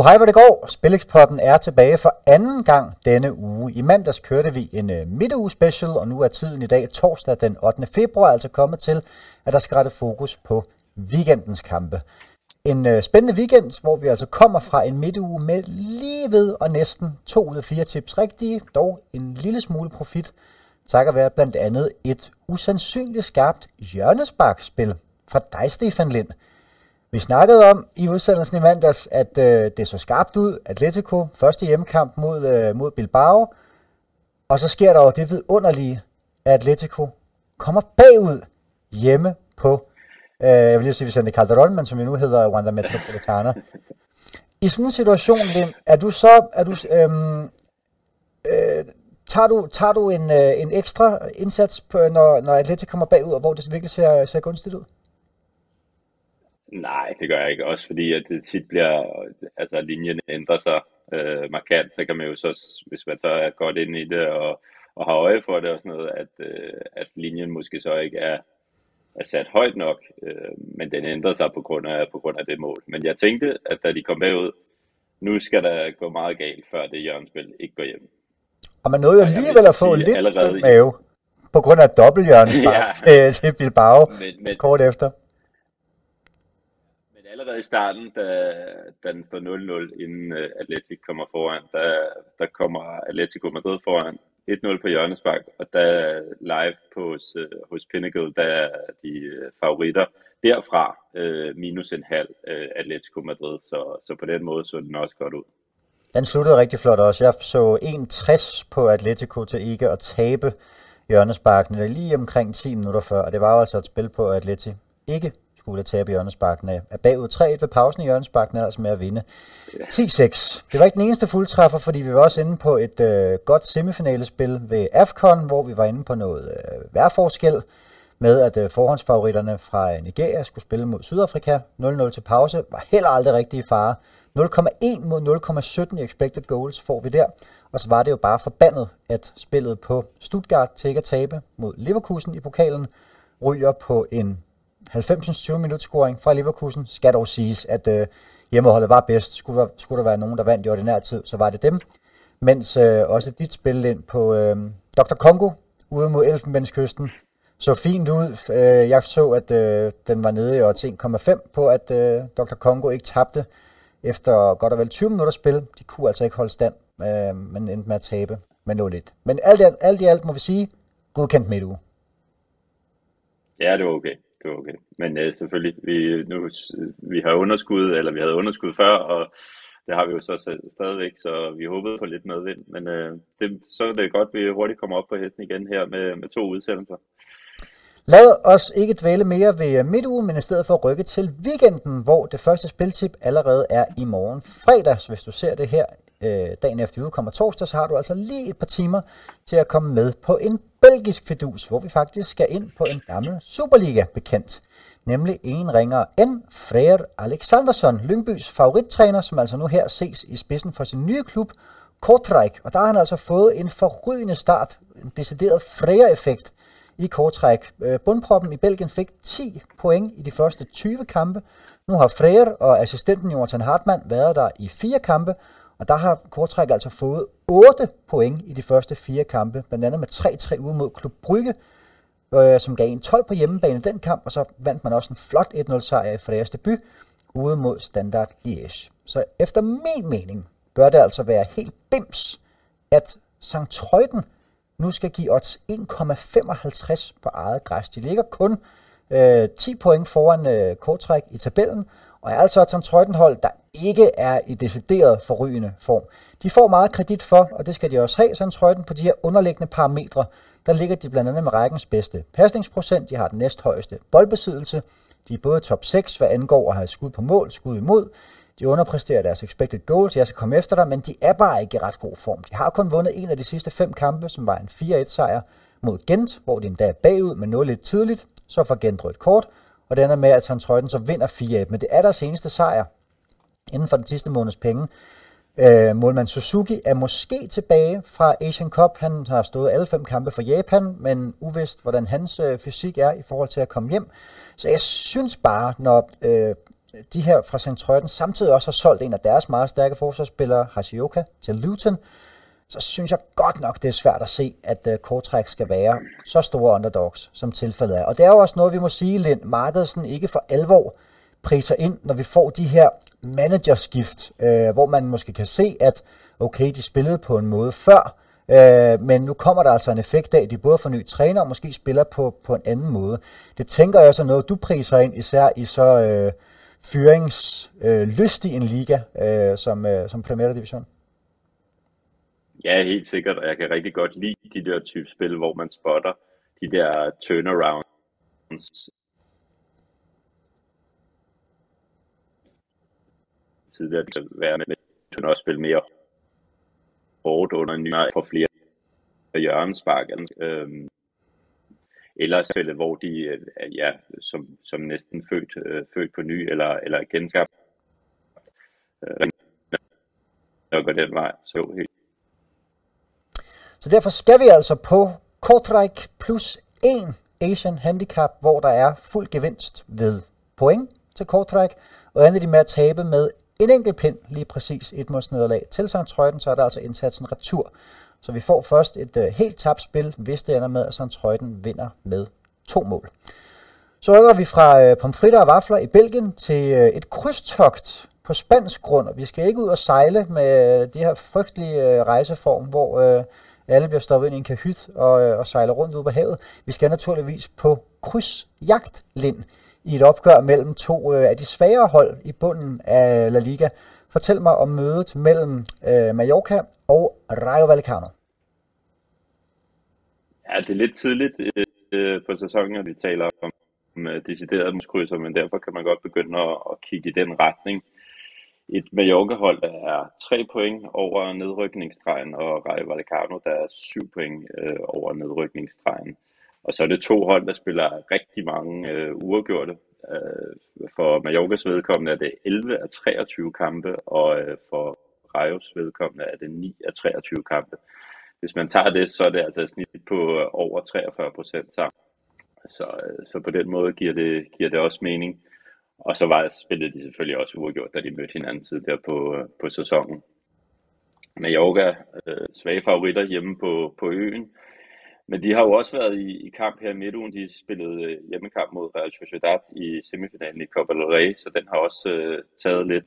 hej, hvor det går. Spillexpotten er tilbage for anden gang denne uge. I mandags kørte vi en øh, midtuge special, og nu er tiden i dag torsdag den 8. februar altså kommet til, at der skal rette fokus på weekendens kampe. En øh, spændende weekend, hvor vi altså kommer fra en midtuge med lige ved og næsten to ud af fire tips rigtige, dog en lille smule profit, takket være blandt andet et usandsynligt skarpt hjørnesparkspil fra dig, Stefan Lind. Vi snakkede om i udsendelsen i mandags, at øh, det så skarpt ud. Atletico, første hjemmekamp mod, øh, mod Bilbao. Og så sker der jo det vidunderlige, at Atletico kommer bagud hjemme på, øh, jeg vil lige sige Vicente Calderon, men som jo nu hedder Wanda Metropolitana. I sådan en situation, Lind, er du så, er du, øhm, øh, tager du, tager du en, øh, en ekstra indsats, på, når, når Atletico kommer bagud, og hvor det virkelig ser, ser gunstigt ud? Nej, det gør jeg ikke. Også fordi, at det tit bliver, altså linjen ændrer sig øh, markant, så kan man jo så, hvis man så er godt ind i det og, og har øje for det og sådan noget, at, øh, at linjen måske så ikke er, er sat højt nok, øh, men den ændrer sig på grund, af, på grund af det mål. Men jeg tænkte, at da de kom bagud, nu skal der gå meget galt, før det hjørnespil ikke går hjem. Og man nåede jo alligevel at få lidt allerede mave, på grund af dobbelthjørnespark ja. til Bilbao men, men, kort efter allerede i starten, da, da den står 0-0, inden øh, uh, Atletic kommer foran, der, der kommer Atletico Madrid foran 1-0 på hjørnespark, og der live på, hos, uh, hos Pinnacle, der er de uh, favoritter derfra uh, minus en halv uh, Atletico Madrid, så, så på den måde så den også godt ud. Den sluttede rigtig flot også. Jeg så 1-60 på Atletico til ikke at tabe hjørnesparkene lige omkring 10 minutter før, og det var jo altså et spil på Atleti ikke skulle tabe hjørnesparken af. Er bagud 3-1 ved pausen i hjørnesparken, er altså med at vinde. 10-6. Det var ikke den eneste fuldtræffer, fordi vi var også inde på et øh, godt semifinalespil ved AFCON, hvor vi var inde på noget øh, værforskel med, at øh, forhåndsfavoritterne fra øh, Nigeria skulle spille mod Sydafrika. 0-0 til pause var heller aldrig rigtig i fare. 0,1 mod 0,17 i expected goals får vi der. Og så var det jo bare forbandet, at spillet på Stuttgart til ikke at tabe mod Leverkusen i pokalen ryger på en 90. minut scoring fra Leverkusen. Skal dog siges, at øh, hjemmeholdet var bedst. Skulle der, skulle der være nogen, der vandt i ordinær tid, så var det dem. Mens øh, også dit spil ind på øh, Dr. Kongo ude mod Elfenbenskysten så fint ud. Øh, jeg så, at øh, den var nede i 1,5 på, at øh, Dr. Kongo ikke tabte efter godt og vel 20 minutter spil. De kunne altså ikke holde stand, øh, men endte med at tabe med 0-1. Men alt i alt, alt i alt må vi sige, godkendt midt uge. Ja, det var okay det var okay. Men øh, selvfølgelig, vi, nu, vi har underskud, eller vi havde underskud før, og det har vi jo så stadigvæk, så vi håbede på lidt medvind. Men øh, det, så er det godt, at vi hurtigt kommer op på hesten igen her med, med to udsendelser. Lad os ikke dvæle mere ved øh, midtugen, men i stedet for at rykke til weekenden, hvor det første spiltip allerede er i morgen fredag. Så hvis du ser det her øh, dagen efter vi udkommer torsdag, så har du altså lige et par timer til at komme med på en belgisk fidus, hvor vi faktisk skal ind på en gammel Superliga-bekendt. Nemlig en ringer N. Freer Alexandersson, Lyngbys favorittræner, som altså nu her ses i spidsen for sin nye klub, Kortrijk. Og der har han altså fået en forrygende start, en decideret Freer-effekt i Kortrijk. Øh, bundproppen i Belgien fik 10 point i de første 20 kampe. Nu har Freer og assistenten Jonathan Hartmann været der i fire kampe, og der har Kortræk altså fået 8 point i de første fire kampe, blandt andet med 3-3 ude mod Klub Brygge, øh, som gav en 12 på hjemmebane i den kamp, og så vandt man også en flot 1-0 sejr i Frejas debut ude mod Standard Liège. Så efter min mening bør det altså være helt bims, at St. Trøjden nu skal give odds 1,55 på eget græs. De ligger kun øh, 10 point foran øh, Kortræk i tabellen, og er altså et St. Hold, der ikke er i decideret forrygende form. De får meget kredit for, og det skal de også have, sådan trøjten på de her underliggende parametre. Der ligger de blandt andet med rækkens bedste pasningsprocent, de har den næsthøjeste boldbesiddelse, de er både top 6, hvad angår at have skud på mål, skud imod, de underpresterer deres expected goals, jeg skal komme efter dig, men de er bare ikke i ret god form. De har kun vundet en af de sidste fem kampe, som var en 4-1 sejr mod Gent, hvor de endda er bagud med 0 lidt tidligt, så får Gent rødt kort, og det ender med, at Trøjden så vinder 4-1, men det er deres seneste sejr inden for den sidste måneds penge. Øh, målmand Suzuki er måske tilbage fra Asian Cup. Han har stået alle fem kampe for Japan, men uvist, hvordan hans øh, fysik er i forhold til at komme hjem. Så jeg synes bare, når øh, de her fra St. Trøjden samtidig også har solgt en af deres meget stærke forsvarsspillere, Hashioka, til Luton, så synes jeg godt nok, det er svært at se, at øh, Kortræk skal være så store underdogs, som tilfældet er. Og det er jo også noget, vi må sige, Lind, markedet sådan ikke for alvor priser ind, når vi får de her managerskift, øh, hvor man måske kan se, at okay, de spillede på en måde før, øh, men nu kommer der altså en effekt af, at de både får ny træner og måske spiller på, på en anden måde. Det tænker jeg så noget, du priser ind, især i så øh, fyringslystig øh, en liga øh, som, øh, som Premier Division. Ja, helt sikkert, og jeg kan rigtig godt lide de der type spil, hvor man spotter de der turnarounds. Tidligere kan være med, at også spille mere hårdt under en ny for flere hjørnespark. Øhm, eller spillet, hvor de øh, ja, som, som næsten født, øh, født på ny eller, eller genskabt. Øh, og går den vej, så helt så derfor skal vi altså på Kortrijk plus 1 Asian Handicap, hvor der er fuld gevinst ved point til Kortrijk, og ender de med at tabe med en enkelt pind, lige præcis et målsnederlag til Trøjden, så er der altså indsatsen retur. Så vi får først et øh, helt tabt spil, hvis det ender med, at Trøjden vinder med to mål. Så rykker vi fra øh, pomfritter og vafler i Belgien til øh, et krydstogt på spansk grund, og vi skal ikke ud og sejle med øh, de her frygtelige øh, rejseform, hvor øh, alle bliver stoppet ind i en kahyt og, øh, og sejler rundt ude på havet. Vi skal naturligvis på krydsjagt, Lind, i et opgør mellem to øh, af de svagere hold i bunden af La Liga. Fortæl mig om mødet mellem øh, Mallorca og Rayo Vallecano. Ja, det er lidt tidligt øh, på sæsonen, at vi taler om, øh, om deciderede muskrydser, men derfor kan man godt begynde at, at kigge i den retning et Mallorca-hold, der er tre point over nedrykningsstregen, og Rayo Vallecano, der er syv point øh, over nedrykningsstregen. Og så er det to hold, der spiller rigtig mange øh, uafgjorte. Øh, for Mallorcas vedkommende er det 11 af 23 kampe, og øh, for Rayos vedkommende er det 9 af 23 kampe. Hvis man tager det, så er det altså et snit på øh, over 43 procent sammen. Så, øh, så på den måde giver det, giver det også mening. Og så var, spillede de selvfølgelig også uafgjort, da de mødte hinanden tidligere på, øh, på sæsonen. Mallorca, øh, svage favoritter hjemme på, på øen. Men de har jo også været i, i kamp her i midtugen. De spillede øh, hjemmekamp mod Real Sociedad i semifinalen i Copa del Rey, så den har også øh, taget lidt.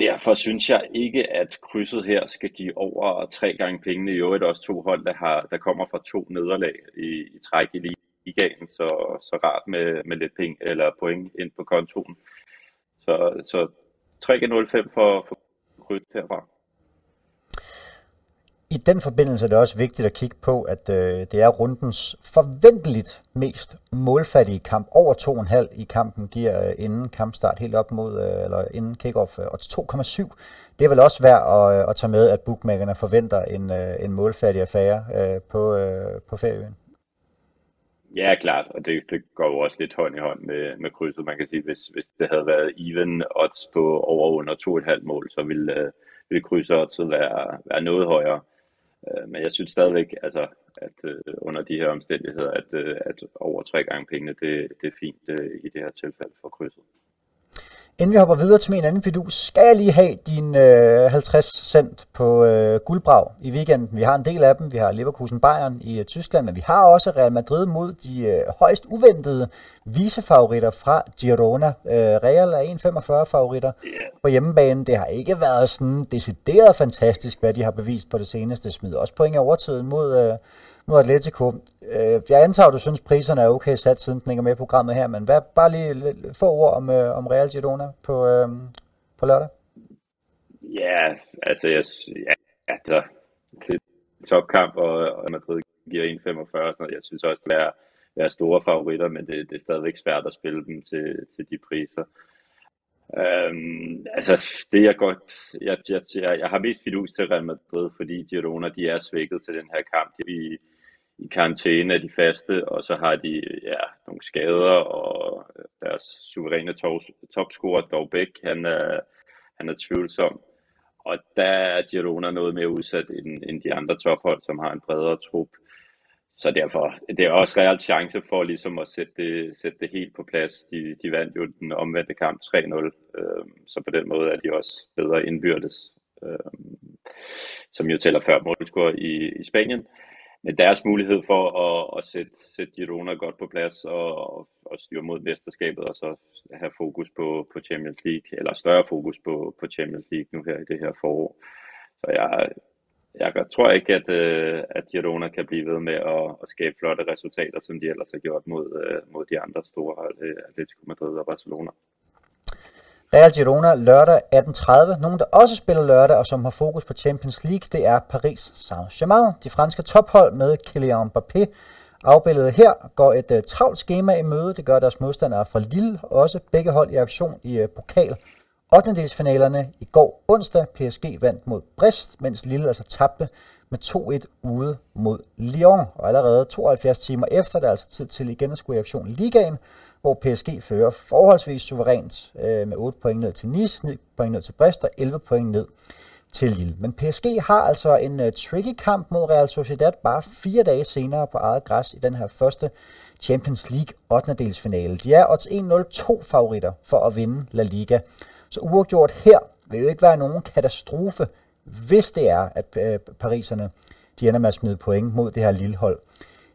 Derfor synes jeg ikke, at krydset her skal give over tre gange pengene. I øvrigt også to hold, der, har, der kommer fra to nederlag i, i træk i ligaen, så, så rart med, med lidt penge eller point ind på kontoen. Så, så 3,05 for, for kryds herfra. I den forbindelse er det også vigtigt at kigge på, at øh, det er rundens forventeligt mest målfattige kamp. Over 2,5 i kampen giver øh, inden kampstart helt op mod, øh, eller inden kickoff, øh, 2,7. Det er vel også værd at, øh, at tage med, at bookmakerne forventer en, øh, en målfattig affære øh, på, øh, på ferien. Ja, klart, og det, det går jo også lidt hånd i hånd med, med krydset. Man kan sige, hvis, hvis det havde været even odds på over under 2,5 mål, så ville, øh, ville krydsoddset være, være noget højere. Øh, men jeg synes stadigvæk, altså, at øh, under de her omstændigheder, at, øh, at over tre gange pengene, det, det er fint øh, i det her tilfælde for krydset. Inden vi hopper videre til min anden video, skal jeg lige have din øh, 50 cent på øh, guldbrag i weekenden. Vi har en del af dem. Vi har Leverkusen Bayern i øh, Tyskland, men vi har også Real Madrid mod de øh, højst uventede visefavoritter fra Girona. Øh, Real er 1,45 favoritter på hjemmebane. Det har ikke været sådan decideret fantastisk, hvad de har bevist på det seneste. Smider også point i overtiden mod, øh, mod Atletico. Øh, jeg antager, at du synes, priserne er okay sat, siden den ikke er med i programmet her, men hvad, bare lige få ord om, øh, om Real Girona på, øh, på lørdag. Ja, altså, jeg, ja, altså det er topkamp, og, og Madrid giver 1,45, jeg synes også, det er, er store favoritter, men det, det er stadigvæk svært at spille dem til, til de priser. Øhm, altså, det er godt, jeg, jeg, jeg, jeg har mest fidus til Real Madrid, fordi Girona, de er svækket til den her kamp. De, i karantæne af de faste, og så har de ja, nogle skader, og øh, deres suveræne top, topscorer, Dogbæk, han er, han er tvivlsom. Og der er Girona noget mere udsat end, end de andre tophold, som har en bredere trup. så derfor, det er også reelt chance for ligesom at sætte det, sætte det helt på plads. De, de vandt jo den omvendte kamp 3-0, øh, så på den måde er de også bedre indbyrdes, øh, som jo tæller før målscore i, i Spanien med deres mulighed for at, at sætte, sætte Girona godt på plads og, og styre mod mesterskabet, og så have fokus på, på Champions League, eller større fokus på, på Champions League nu her i det her forår. Så jeg, jeg tror ikke, at, øh, at Girona kan blive ved med at, at skabe flotte resultater, som de ellers har gjort mod, øh, mod de andre store hold, Atletico Madrid og Barcelona. Real Girona lørdag 18.30. Nogen, der også spiller lørdag og som har fokus på Champions League, det er Paris Saint-Germain. De franske tophold med Kylian Mbappé. Afbilledet her går et uh, travlt schema i møde. Det gør deres modstandere fra Lille også. Begge hold i aktion i uh, pokal 8. i går onsdag. PSG vandt mod Brest, mens Lille altså tabte med 2-1 ude mod Lyon. Og allerede 72 timer efter, der er altså tid til igen at skulle i aktion i ligaen, hvor PSG fører forholdsvis suverænt øh, med 8 point ned til Nice, 9 point ned til Brest og 11 point ned til Lille. Men PSG har altså en uh, tricky kamp mod Real Sociedad bare fire dage senere på eget græs i den her første Champions League 8. delsfinale. De er odds 1-0-2 favoritter for at vinde La Liga. Så uafgjort her vil jo ikke være nogen katastrofe, hvis det er, at øh, pariserne de ender med at smide point mod det her lille hold.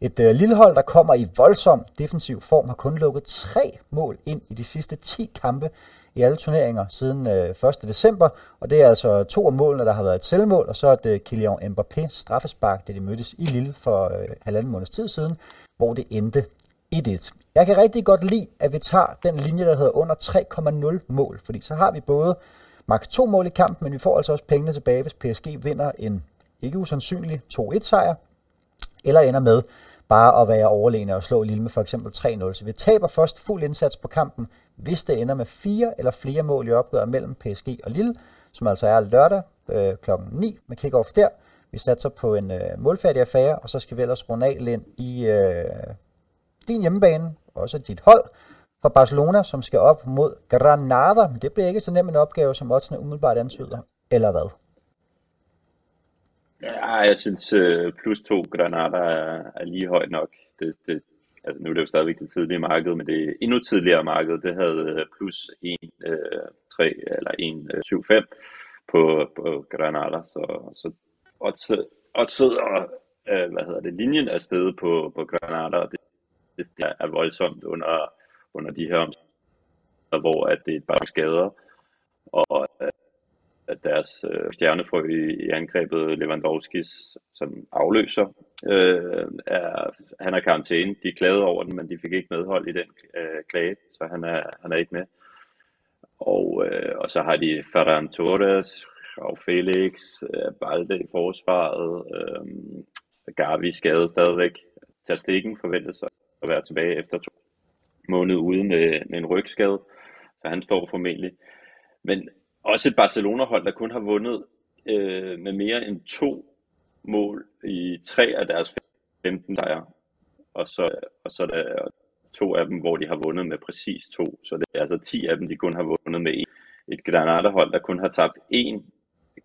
Et øh, lille hold, der kommer i voldsom defensiv form, har kun lukket tre mål ind i de sidste 10 kampe i alle turneringer siden øh, 1. december, og det er altså to af målene, der har været et selvmål, og så et øh, Kylian Mbappé straffespark, da de mødtes i Lille for øh, halvanden måneds tid siden, hvor det endte 1-1. Jeg kan rigtig godt lide, at vi tager den linje, der hedder under 3,0 mål, fordi så har vi både maks to mål i kampen, men vi får altså også pengene tilbage, hvis PSG vinder en ikke usandsynlig 2-1 sejr, eller ender med bare at være overlegne og slå Lille med for eksempel 3-0. Så vi taber først fuld indsats på kampen, hvis det ender med fire eller flere mål i opgøret mellem PSG og Lille, som altså er lørdag øh, kl. 9 med kick-off der. Vi satser på en øh, målfærdig affære, og så skal vi ellers runde af ind i øh, din hjemmebane, også dit hold, fra Barcelona, som skal op mod Granada. Men det bliver ikke så nem en opgave, som oddsene umiddelbart antyder, eller hvad? Ja, jeg synes øh, plus to Granada er, er lige højt nok. Det, det, altså nu er det jo stadigvæk det tidlige marked, men det endnu tidligere marked, det havde øh, plus 1, 3 øh, eller 1, 7, 5 på, på Granada. Så, så oddset og hvad hedder det, linjen er stedet på, på Granada, og det, det er voldsomt under, under de her omstændigheder, hvor at det er bare skader, og at deres øh, stjernefrø i, i angrebet Lewandowskis, som afløser, øh, er, han er karantæne. De klagede over den, men de fik ikke medhold i den øh, klage, så han er, han er ikke med. Og, øh, og så har de Ferran Torres og Felix, øh, Balde i forsvaret, øh, Gavi skadet stadigvæk. Tastikken forventes at være tilbage efter to måneder ude med, øh, med en rygskade, så han står formentlig. Men også et Barcelona-hold, der kun har vundet øh, med mere end to mål i tre af deres 15 sejre. Og så, og så er der to af dem, hvor de har vundet med præcis to. Så det er altså 10 af dem, de kun har vundet med en. Et Granada-hold, der kun har tabt én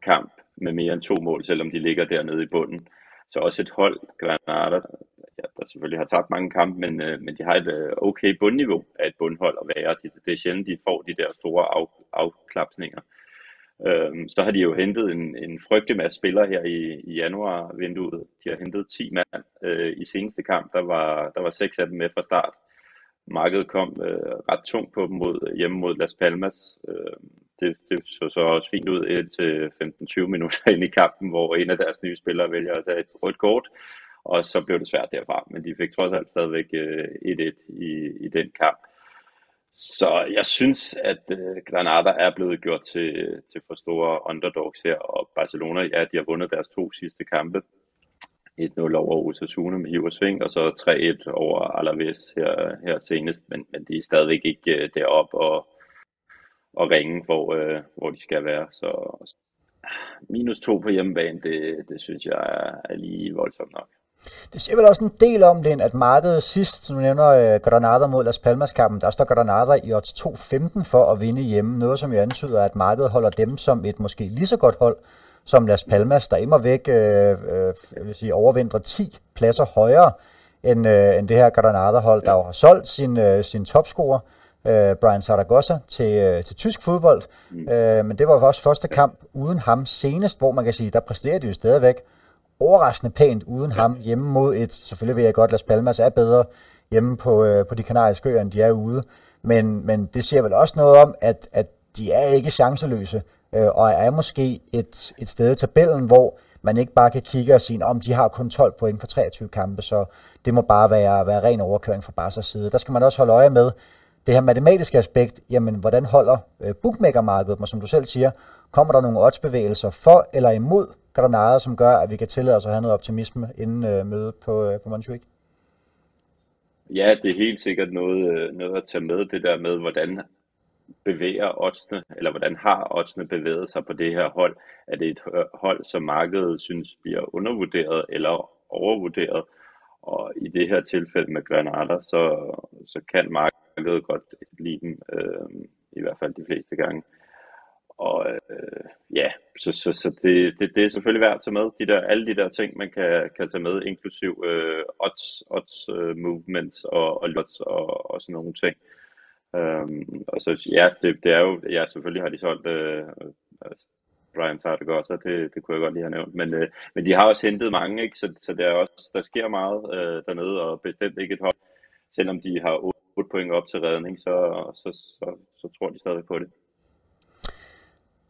kamp med mere end to mål, selvom de ligger dernede i bunden. Så også et hold, Granada, der, der selvfølgelig har tabt mange kampe, men, øh, men de har et øh, okay bundniveau af et bundhold at være. Det, det er sjældent, de får de der store af, afklapsninger. Øhm, så har de jo hentet en, en frygtelig masse spillere her i, i januar-vinduet. De har hentet 10 mand øh, i seneste kamp. Der var, der var seks af dem med fra start. Markedet kom øh, ret tungt på dem mod, hjemme mod Las Palmas. Øh, det, det så så også fint ud til 15-20 minutter ind i kampen, hvor en af deres nye spillere vælger at tage et rødt kort og så blev det svært derfra, men de fik trods alt stadigvæk 1-1 øh, i, i den kamp. Så jeg synes, at øh, Granada er blevet gjort til, til for store underdogs her, og Barcelona, ja, de har vundet deres to sidste kampe. 1-0 over Osasuna med hiv og sving, og så 3-1 over Alaves her, her senest, men, men de er stadigvæk ikke øh, deroppe og, og ringe, hvor, øh, hvor de skal være. Så minus to på hjemmebane, det, det synes jeg er lige voldsomt nok. Det siger vel også en del om det, at markedet sidst, som du nævner, øh, Granada mod Las Palmas-kampen, der står Granada i odds 2.15 for at vinde hjemme. Noget, som jo antyder, at markedet holder dem som et måske lige så godt hold som Las Palmas, der immer væk øh, øh, jeg vil sige, overvindrer 10 pladser højere end, øh, end det her Granada-hold, der jo har solgt sin, øh, sin topscorer, øh, Brian Zaragoza, til, øh, til tysk fodbold. Mm. Øh, men det var også første kamp uden ham senest, hvor man kan sige, der præsterer de jo stadigvæk overraskende pænt uden ham hjemme mod et, selvfølgelig vil jeg godt, Las Palmas er bedre hjemme på, øh, på de kanariske øer, end de er ude. Men, men det siger vel også noget om, at, at de er ikke chanceløse, øh, og er måske et, et sted i tabellen, hvor man ikke bare kan kigge og sige, om de har kun 12 point for 23 kampe, så det må bare være, være ren overkøring fra Barca's side. Der skal man også holde øje med det her matematiske aspekt, jamen hvordan holder øh, bookmakermarkedet mig, som du selv siger, kommer der nogle oddsbevægelser for eller imod Granada, som gør, at vi kan tillade os at have noget optimisme inden øh, mødet på, øh, på Montjuic? Ja, det er helt sikkert noget, øh, noget at tage med, det der med, hvordan bevæger oddsene, eller hvordan har oddsene bevæget sig på det her hold? Er det et øh, hold, som markedet synes bliver undervurderet eller overvurderet? Og i det her tilfælde med Granada, så, så kan markedet godt lide dem, øh, i hvert fald de fleste gange. Og øh, ja, så, så, så det, det, det er selvfølgelig værd at tage med. De der, alle de der ting, man kan, kan tage med, inklusiv øh, odds, odds uh, movements og, og lots og, og sådan nogle ting. Um, og så ja, det, det er jo, ja, selvfølgelig har de solgt øh, altså, Brian Sardagosa, det, det kunne jeg godt lige have nævnt, men, øh, men de har også hentet mange, ikke? Så, så der, er også, der sker meget øh, dernede, og bestemt ikke et hold, selvom de har 8 point op til redning, så, så, så, så tror de stadig på det.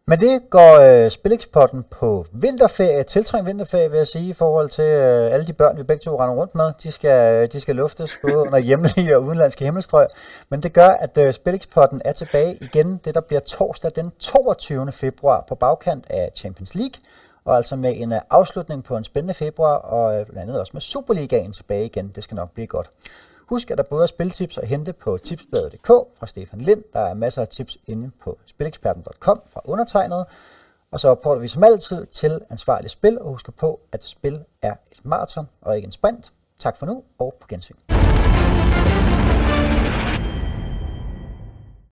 Men det går øh, Spillingspotten på vinterferie, tiltrængt vinterferie vil jeg sige, i forhold til øh, alle de børn, vi begge to render rundt med. De skal, øh, de skal luftes både under hjemlige og udenlandske himmelstrøg. Men det gør, at øh, Spillingspotten er tilbage igen, det der bliver torsdag den 22. februar på bagkant af Champions League. Og altså med en øh, afslutning på en spændende februar, og øh, blandt andet også med Superligaen tilbage igen. Det skal nok blive godt. Husk, at der både er spiltips at hente på tipsbladet.dk fra Stefan Lind. Der er masser af tips inde på spileksperten.com fra undertegnet. Og så opfordrer vi som altid til ansvarligt spil, og husk på, at spil er et maraton og ikke en sprint. Tak for nu, og på gensyn.